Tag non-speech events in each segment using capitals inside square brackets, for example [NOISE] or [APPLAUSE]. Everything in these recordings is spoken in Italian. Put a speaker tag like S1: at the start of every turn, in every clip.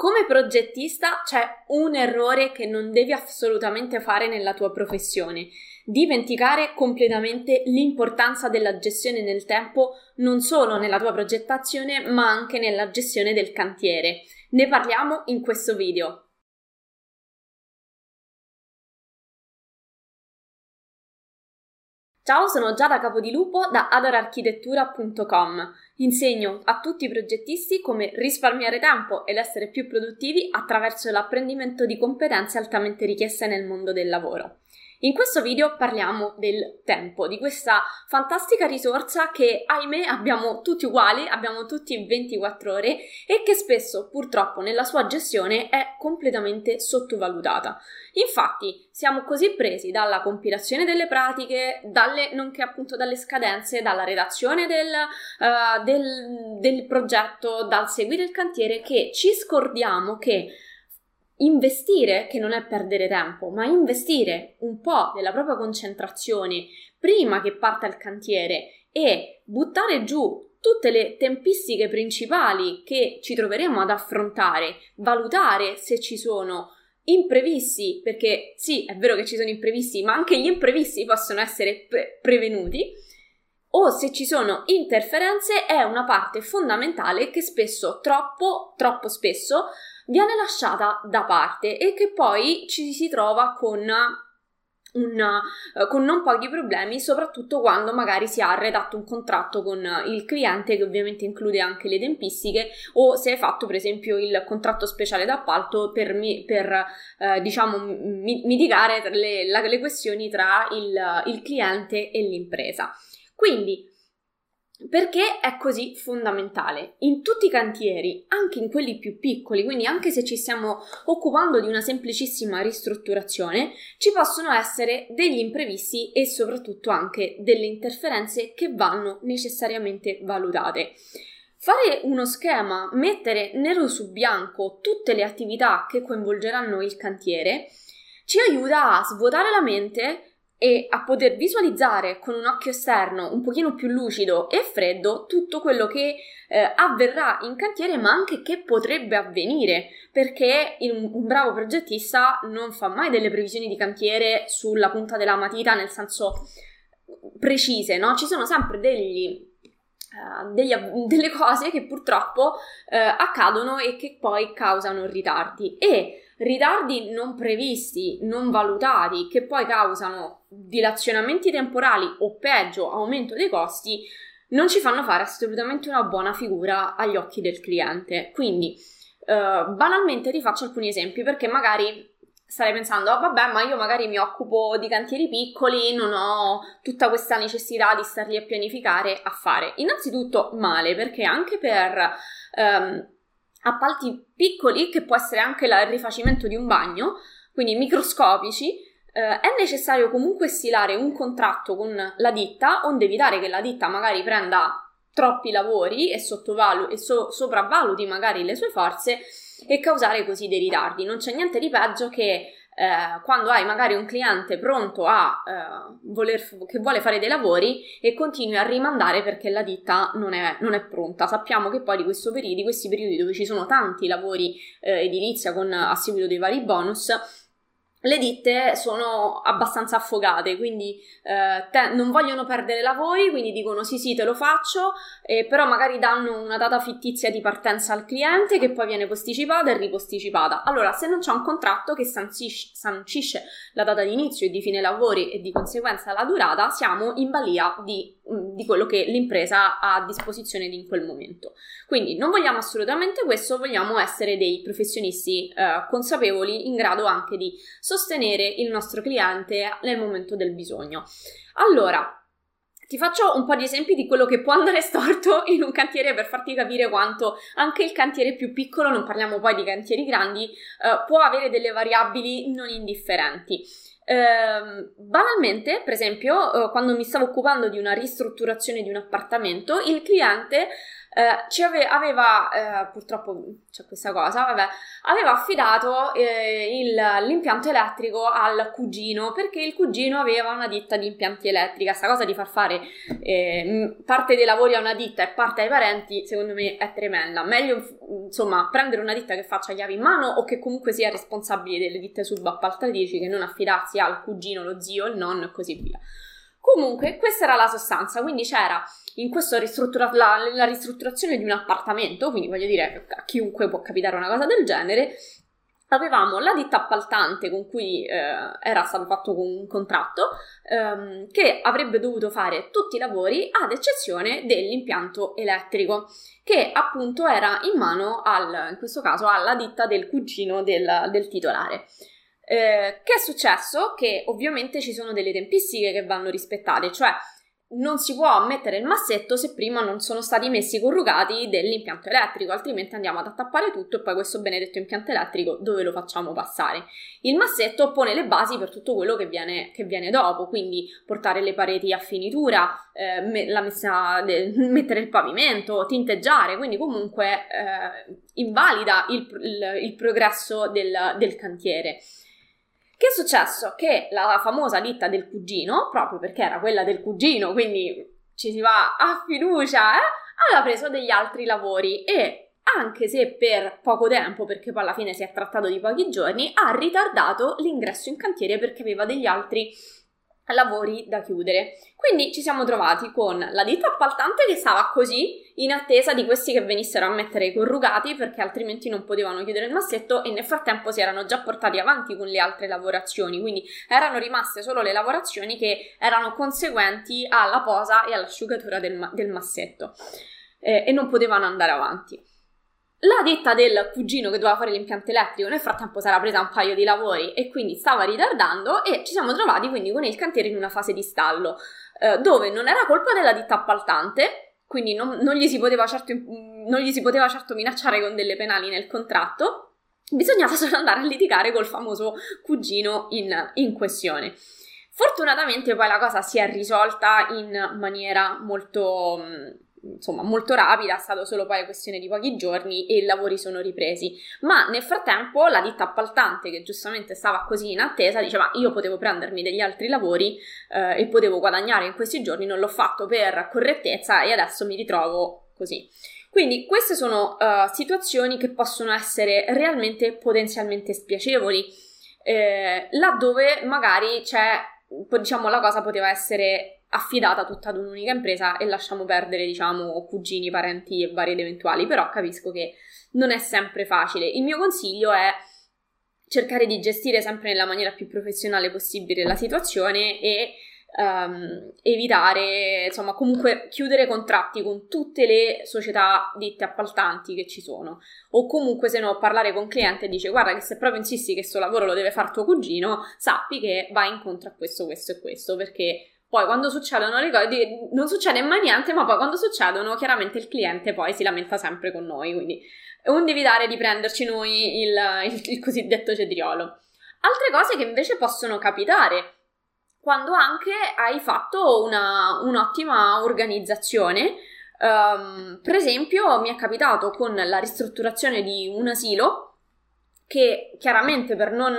S1: Come progettista c'è un errore che non devi assolutamente fare nella tua professione. Dimenticare completamente l'importanza della gestione nel tempo non solo nella tua progettazione ma anche nella gestione del cantiere. Ne parliamo in questo video. Ciao, sono Giada Capodilupo da adorarchitettura.com. Insegno a tutti i progettisti come risparmiare tempo ed essere più produttivi attraverso l'apprendimento di competenze altamente richieste nel mondo del lavoro. In questo video parliamo del tempo, di questa fantastica risorsa che ahimè abbiamo tutti uguali, abbiamo tutti 24 ore e che spesso purtroppo nella sua gestione è completamente sottovalutata. Infatti siamo così presi dalla compilazione delle pratiche, dalle, nonché appunto dalle scadenze, dalla redazione del, uh, del, del progetto, dal seguire il cantiere che ci scordiamo che investire, che non è perdere tempo, ma investire un po' della propria concentrazione prima che parta il cantiere e buttare giù tutte le tempistiche principali che ci troveremo ad affrontare, valutare se ci sono imprevisti, perché sì, è vero che ci sono imprevisti, ma anche gli imprevisti possono essere pre- prevenuti, o se ci sono interferenze è una parte fondamentale che spesso, troppo, troppo spesso, viene lasciata da parte e che poi ci si trova con un, uh, con non pochi problemi, soprattutto quando magari si ha redatto un contratto con il cliente, che ovviamente include anche le tempistiche, o se hai fatto per esempio il contratto speciale d'appalto per, per uh, diciamo, mi, mitigare le, le, questioni tra il, il cliente e l'impresa. Quindi perché è così fondamentale? In tutti i cantieri, anche in quelli più piccoli, quindi anche se ci stiamo occupando di una semplicissima ristrutturazione, ci possono essere degli imprevisti e soprattutto anche delle interferenze che vanno necessariamente valutate. Fare uno schema, mettere nero su bianco tutte le attività che coinvolgeranno il cantiere, ci aiuta a svuotare la mente e a poter visualizzare con un occhio esterno un pochino più lucido e freddo tutto quello che eh, avverrà in cantiere ma anche che potrebbe avvenire perché un, un, bravo progettista non fa mai delle previsioni di cantiere sulla punta della matita nel senso precise, no? Ci sono sempre degli Uh, degli, delle cose che purtroppo uh, accadono e che poi causano ritardi e ritardi non previsti, non valutati, che poi causano dilazionamenti temporali o peggio aumento dei costi, non ci fanno fare assolutamente una buona figura agli occhi del cliente. Quindi, uh, banalmente ti faccio alcuni esempi perché magari starei pensando, oh, vabbè, ma io magari mi occupo di cantieri piccoli, non ho tutta questa necessità di starli a pianificare, a fare. Innanzitutto male, perché anche per um, appalti piccoli, che può essere anche il rifacimento di un bagno, quindi microscopici, eh, è necessario comunque stilare un contratto con la ditta, onde evitare che la ditta magari prenda troppi lavori e, sottovalu- e so- sopravvaluti magari le sue forze e causare così dei ritardi. Non c'è niente di peggio che eh, quando hai magari un cliente pronto a eh, voler, che vuole fare dei lavori e continui a rimandare perché la ditta non è, non è pronta. Sappiamo che poi di, periodo, di questi periodi dove ci sono tanti lavori eh, edilizia con a seguito dei vari bonus, le ditte sono abbastanza affogate, quindi eh, te, non vogliono perdere lavori, quindi dicono sì sì te lo faccio, eh, però magari danno una data fittizia di partenza al cliente che poi viene posticipata e riposticipata. Allora, se non c'è un contratto che sancisce, sancisce la data di inizio e di fine lavori e di conseguenza la durata, siamo in balia di, di quello che l'impresa ha a disposizione in quel momento. Quindi non vogliamo assolutamente questo, vogliamo essere dei professionisti eh, consapevoli in grado anche di sostenere il nostro cliente nel momento del bisogno. Allora, ti faccio un po' di esempi di quello che può andare [LAUGHS] storto in un cantiere per farti capire quanto anche il cantiere più piccolo, non parliamo poi di cantieri grandi, eh, può avere delle variabili non indifferenti. Eh, banalmente, per esempio, eh, quando mi stavo occupando di una ristrutturazione di un appartamento, il cliente eh, ci ave- aveva, eh, purtroppo c'è questa cosa, vabbè, aveva affidato eh, il, l'impianto elettrico al cugino perché il cugino aveva una ditta di impianti elettrica. Sta cosa di far fare eh, parte dei lavori a una ditta e parte ai parenti, secondo me è tremenda. Meglio, insomma, prendere una ditta che faccia chiavi in mano o che comunque sia responsabile delle ditte subappaltatrici che non affidarsi al cugino, lo zio, il nonno e così via. Comunque, questa era la sostanza, quindi c'era in questo ristruttura- la, la ristrutturazione di un appartamento, quindi voglio dire, a chiunque può capitare una cosa del genere, avevamo la ditta appaltante con cui eh, era stato fatto un contratto ehm, che avrebbe dovuto fare tutti i lavori ad eccezione dell'impianto elettrico che appunto era in mano al, in questo caso alla ditta del cugino del, del titolare. Eh, che è successo? Che ovviamente ci sono delle tempistiche che vanno rispettate, cioè non si può mettere il massetto se prima non sono stati messi i corrugati dell'impianto elettrico, altrimenti andiamo ad attappare tutto e poi questo benedetto impianto elettrico dove lo facciamo passare? Il massetto pone le basi per tutto quello che viene, che viene dopo, quindi portare le pareti a finitura, eh, me, messa, de, [LAUGHS] mettere il pavimento, tinteggiare, quindi comunque eh, invalida il, il, il progresso del, del cantiere. Che è successo? Che la famosa ditta del cugino, proprio perché era quella del cugino, quindi ci si va a fiducia, eh, aveva preso degli altri lavori e anche se per poco tempo, perché poi alla fine si è trattato di pochi giorni, ha ritardato l'ingresso in cantiere perché aveva degli altri lavori da chiudere. Quindi ci siamo trovati con la ditta appaltante che stava così in attesa di questi che venissero a mettere i corrugati perché altrimenti non potevano chiudere il massetto e nel frattempo si erano già portati avanti con le altre lavorazioni, quindi erano rimaste solo le lavorazioni che erano conseguenti alla posa e all'asciugatura del, ma- del massetto eh, e non potevano andare avanti. La ditta del cugino che doveva fare l'impianto elettrico nel frattempo si era presa un paio di lavori e quindi stava ritardando e ci siamo trovati quindi con il cantiere in una fase di stallo eh, dove non era colpa della ditta appaltante, quindi non, non, gli certo, non, gli si poteva certo, minacciare con delle penali nel contratto, bisognava solo andare a litigare col famoso cugino in, in questione. Fortunatamente poi la cosa si è risolta in maniera molto insomma molto rapida, è stato solo poi questione di pochi giorni e i lavori sono ripresi. Ma nel frattempo la ditta appaltante, che giustamente stava così in attesa, diceva io potevo prendermi degli altri lavori eh, e potevo guadagnare in questi giorni, non l'ho fatto per correttezza e adesso mi ritrovo così. Quindi queste sono uh, situazioni che possono essere realmente potenzialmente spiacevoli, eh, laddove magari c'è, diciamo, la cosa poteva essere affidata tutta ad un'unica impresa e lasciamo perdere, diciamo, cugini, parenti e vari ed eventuali, però capisco che non è sempre facile. Il mio consiglio è cercare di gestire sempre nella maniera più professionale possibile la situazione e um, evitare, insomma, comunque chiudere contratti con tutte le società ditte appaltanti che ci sono. O comunque, se no, parlare con cliente e dice: Guarda, che se proprio insisti che questo lavoro lo deve fare tuo cugino, sappi che va incontro a questo, questo e questo, perché poi quando succedono le cose, non succede mai niente, ma poi quando succedono, chiaramente il cliente poi si lamenta sempre con noi, quindi onde evitare di prenderci noi il, il, il cosiddetto cetriolo. Altre cose che invece possono capitare quando anche hai fatto una, un'ottima organizzazione. Um, per esempio, mi è capitato con la ristrutturazione di un asilo che chiaramente per non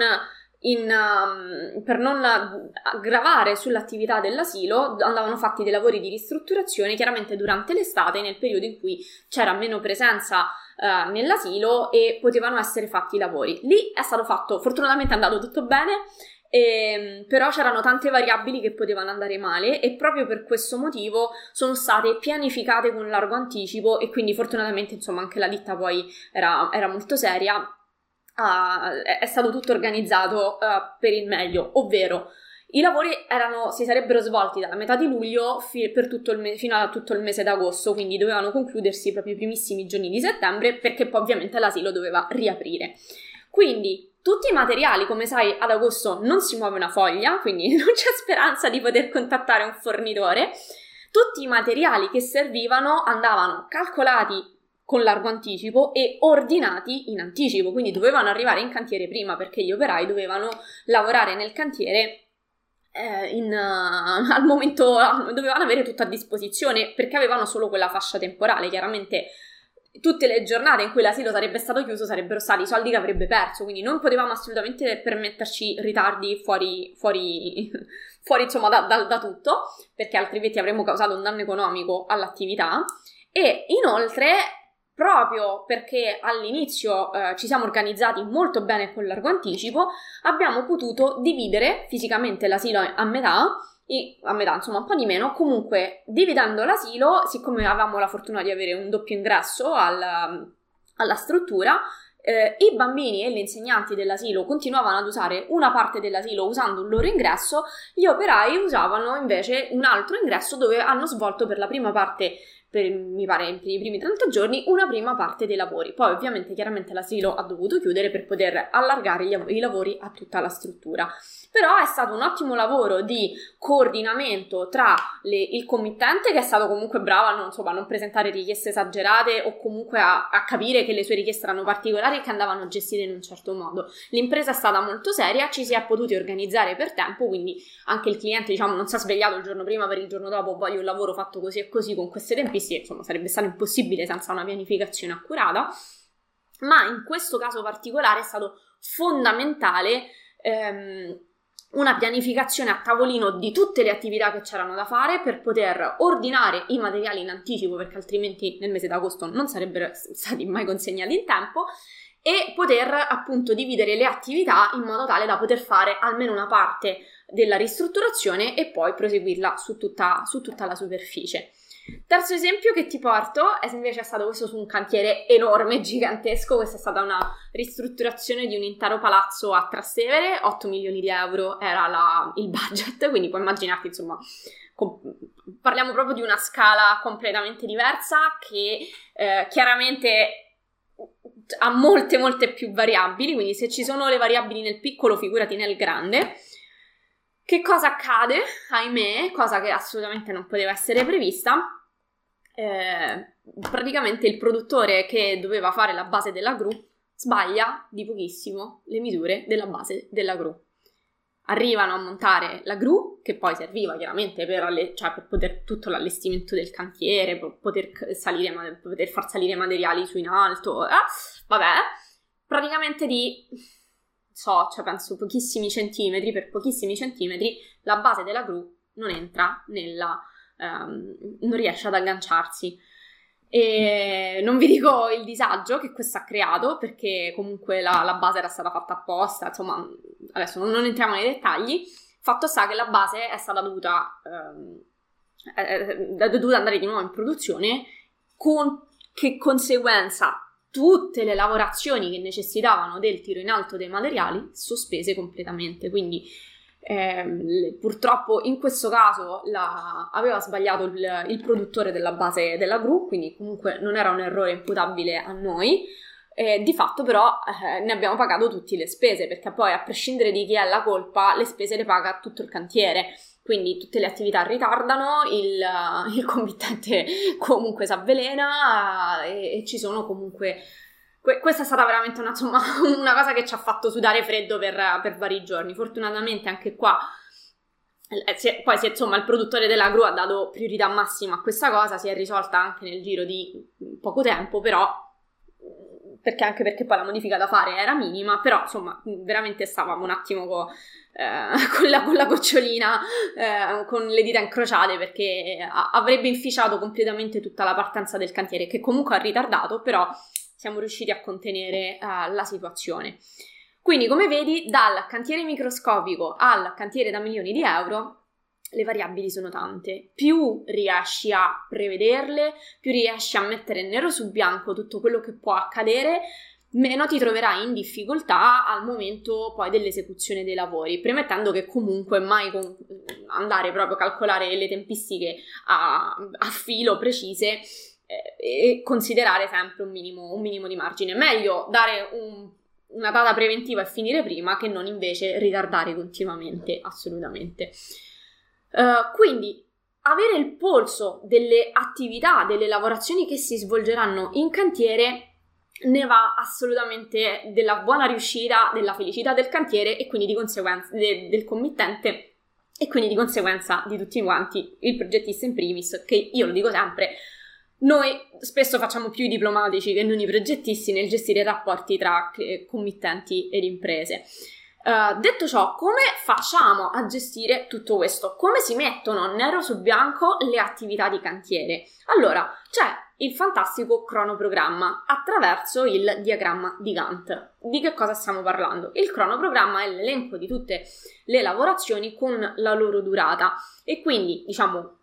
S1: in, um, per non aggravare sull'attività dell'asilo andavano fatti dei lavori di ristrutturazione chiaramente durante l'estate nel periodo in cui c'era meno presenza uh, nell'asilo e potevano essere fatti i lavori. Lì è stato fatto, fortunatamente è andato tutto bene, ehm, però c'erano tante variabili che potevano andare male e proprio per questo motivo sono state pianificate con largo anticipo e quindi fortunatamente insomma anche la ditta poi era, era molto seria uh, è stato tutto organizzato uh, per il meglio, ovvero i lavori erano, si sarebbero svolti dalla metà di luglio fi- me- fino a tutto il mese d'agosto, quindi dovevano concludersi proprio i primissimi giorni di settembre perché poi ovviamente l'asilo doveva riaprire. Quindi tutti i materiali, come sai, ad agosto non si muove una foglia, quindi [LAUGHS] non c'è speranza di poter contattare un fornitore. Tutti i materiali che servivano andavano calcolati con largo anticipo e ordinati in anticipo, quindi dovevano arrivare in cantiere prima perché gli operai dovevano lavorare nel cantiere eh, in, uh, [LAUGHS] al momento dovevano avere tutto a disposizione perché avevano solo quella fascia temporale. Chiaramente tutte le giornate in cui l'asilo sarebbe stato chiuso sarebbero stati i soldi che avrebbe perso, quindi non potevamo assolutamente permetterci ritardi fuori, fuori, [LAUGHS] fuori insomma da, da, da tutto, perché altrimenti avremmo causato un danno economico all'attività. E inoltre proprio perché all'inizio eh, ci siamo organizzati molto bene con largo anticipo, abbiamo potuto dividere fisicamente l'asilo a metà a metà, insomma un po' di meno, comunque dividendo l'asilo, siccome avevamo la fortuna di avere un doppio ingresso al, alla struttura, eh, i bambini e gli insegnanti dell'asilo continuavano ad usare una parte dell'asilo usando un loro ingresso, gli operai usavano invece un altro ingresso dove hanno svolto per la prima parte per, mi pare, i primi 30 giorni, una prima parte dei lavori. Poi, ovviamente, chiaramente l'asilo ha dovuto chiudere per poter allargare gli, i lavori a tutta la struttura. Però è stato un ottimo lavoro di coordinamento tra le, il committente, che è stato comunque bravo a non, insomma, non presentare richieste esagerate o comunque a, a, capire che le sue richieste erano particolari e che andavano gestite in un certo modo. L'impresa è stata molto seria, ci si è potuti organizzare per tempo, quindi anche il cliente, diciamo, non si è svegliato il giorno prima per il giorno dopo, voglio un lavoro fatto così e così con queste tempistiche insomma, sarebbe stato impossibile senza una pianificazione accurata, ma in questo caso particolare è stato fondamentale ehm, una pianificazione a tavolino di tutte le attività che c'erano da fare per poter ordinare i materiali in anticipo, perché altrimenti nel mese d'agosto non sarebbero stati mai consegnati in tempo e poter appunto dividere le attività in modo tale da poter fare almeno una parte della ristrutturazione e poi proseguirla su tutta, su tutta la superficie. Terzo esempio che ti porto è invece stato questo su un cantiere enorme, gigantesco. Questa è stata una ristrutturazione di un intero palazzo a Trastevere, 8 milioni di euro era la, il budget, quindi puoi immaginarti, insomma, parliamo proprio di una scala completamente diversa che eh, chiaramente ha molte, molte più variabili, quindi se ci sono le variabili nel piccolo, figurati nel grande. Che cosa accade? Ahimè, cosa che assolutamente non poteva essere prevista. Eh, praticamente il produttore che doveva fare la base della gru sbaglia di pochissimo le misure della base della gru. Arrivano a montare la gru, che poi serviva chiaramente per, alle- cioè per poter tutto l'allestimento del cantiere, per poter, salire, poter far salire materiali su in alto, eh? vabbè, praticamente di so, cioè penso pochissimi centimetri, per pochissimi centimetri, la base della gru non entra nella... Um, non riesce ad agganciarsi. E non vi dico il disagio che questo ha creato, perché comunque la, la base era stata fatta apposta, insomma, adesso non, non, entriamo nei dettagli. Fatto sta che la base è stata dovuta, um, è, è dovuta andare di nuovo in produzione, con che conseguenza tutte le lavorazioni che necessitavano del tiro in alto dei materiali sospese completamente. Quindi eh, purtroppo in questo caso la, aveva sbagliato il, il, produttore della base della gru, quindi comunque non era un errore imputabile a noi. Eh, di fatto però eh, ne abbiamo pagato tutte le spese perché poi a prescindere di chi è la colpa le spese le paga tutto il cantiere quindi tutte le attività ritardano, il, il committente [LAUGHS] comunque si avvelena e, e, ci sono comunque... Que- questa è stata veramente una, insomma, [LAUGHS] una, cosa che ci ha fatto sudare freddo per, per vari giorni. Fortunatamente anche qua eh, poi insomma il produttore della gru ha dato priorità massima a questa cosa, si è risolta anche nel giro di poco tempo, però perché anche perché poi la modifica da fare era minima, però insomma veramente stavamo un attimo co, eh, [LAUGHS] con, la, con, la, gocciolina, eh, con le dita incrociate perché avrebbe inficiato completamente tutta la partenza del cantiere che comunque ha ritardato, però siamo riusciti a contenere uh, la situazione. Quindi come vedi dal cantiere microscopico al cantiere da milioni di euro le variabili sono tante. Più riesci a prevederle, più riesci a mettere nero su bianco tutto quello che può accadere, meno ti troverai in difficoltà al momento poi dell'esecuzione dei lavori, premettendo che comunque mai con... andare proprio a calcolare le tempistiche a, a filo precise eh, e considerare sempre un minimo, un minimo di margine. Meglio dare un, una data preventiva e finire prima che non invece ritardare continuamente, assolutamente. Uh, quindi avere il polso delle attività, delle lavorazioni che si svolgeranno in cantiere ne va assolutamente della buona riuscita, della felicità del cantiere e quindi di conseguenza de- del committente e quindi di conseguenza di tutti quanti, il progettista in primis, che io lo dico sempre, noi spesso facciamo più i diplomatici che non i progettisti nel gestire i rapporti tra committenti ed imprese. Uh, detto ciò, come facciamo a gestire tutto questo? Come si mettono nero su bianco le attività di cantiere? Allora, c'è il fantastico cronoprogramma attraverso il diagramma di Gantt. Di che cosa stiamo parlando? Il cronoprogramma è l'elenco di tutte le lavorazioni con la loro durata e quindi, diciamo,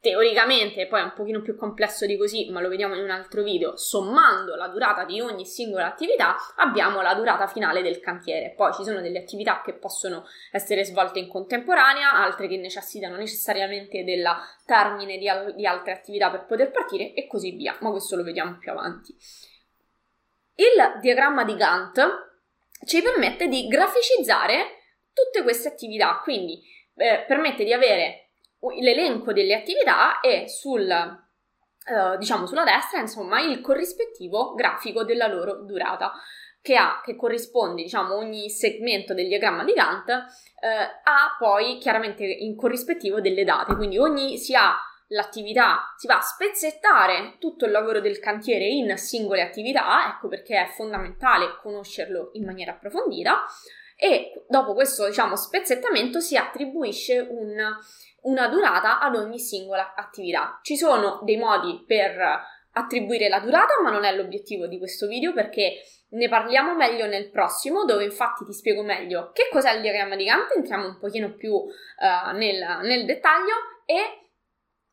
S1: teoricamente, poi è un pochino più complesso di così, ma lo vediamo in un altro video, sommando la durata di ogni singola attività, abbiamo la durata finale del cantiere. Poi ci sono delle attività che possono essere svolte in contemporanea, altre che necessitano necessariamente del termine di, al- di altre attività per poter partire e così via, ma questo lo vediamo più avanti. Il diagramma di Gantt ci permette di graficizzare tutte queste attività, quindi eh, permette di avere l'elenco delle attività e sul, eh, diciamo sulla destra, insomma, il corrispettivo grafico della loro durata. Che, ha, che corrisponde, diciamo, ogni segmento del diagramma di Gantt eh, ha poi chiaramente in corrispettivo delle date, quindi ogni si ha l'attività, si va a spezzettare tutto il lavoro del cantiere in singole attività, ecco perché è fondamentale conoscerlo in maniera approfondita e dopo questo, diciamo, spezzettamento si attribuisce un una durata ad ogni singola attività. Ci sono dei modi per attribuire la durata, ma non è l'obiettivo di questo video perché ne parliamo meglio nel prossimo, dove infatti ti spiego meglio che cos'è il diagramma di Gantt, entriamo un pochino più uh, nel, nel dettaglio e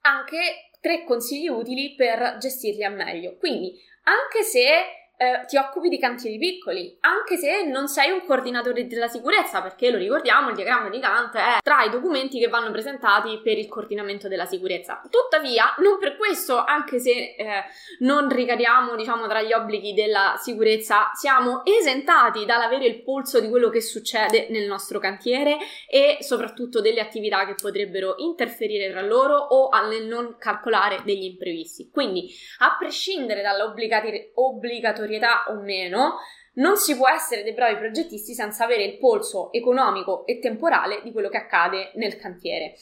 S1: anche tre consigli utili per gestirli al meglio. Quindi, anche se eh, ti occupi di cantieri piccoli, anche se non sei un coordinatore della sicurezza, perché lo ricordiamo, il diagramma di Gantt è tra i documenti che vanno presentati per il coordinamento della sicurezza. Tuttavia, non per questo, anche se eh, non ricadiamo, diciamo, tra gli obblighi della sicurezza, siamo esentati dall'avere il polso di quello che succede nel nostro cantiere e soprattutto delle attività che potrebbero interferire tra loro o nel non calcolare degli imprevisti. Quindi, a prescindere dall'obbligatorietà notorietà o meno, non si può essere dei bravi progettisti senza avere il polso economico e temporale di quello che accade nel cantiere.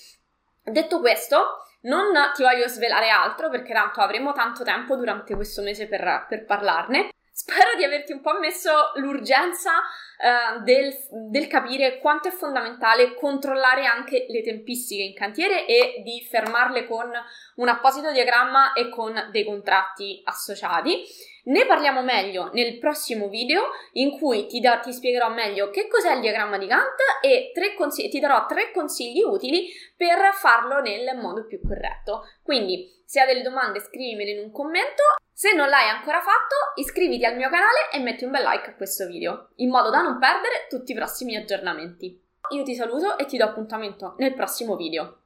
S1: Detto questo, non ti voglio svelare altro perché tanto avremo tanto tempo durante questo mese per, per parlarne. Spero di averti un po' messo l'urgenza uh, del, del, capire quanto è fondamentale controllare anche le tempistiche in cantiere e di fermarle con un apposito diagramma e con dei contratti associati. Ne parliamo meglio nel prossimo video in cui ti, da, ti spiegherò meglio che cos'è il diagramma di Gantt e consigli, ti darò tre consigli utili per farlo nel modo più corretto. Quindi, se hai delle domande scrivimele in un commento. Se non l'hai ancora fatto, iscriviti al mio canale e metti un bel like a questo video, in modo da non perdere tutti i prossimi aggiornamenti. Io ti saluto e ti do appuntamento nel prossimo video.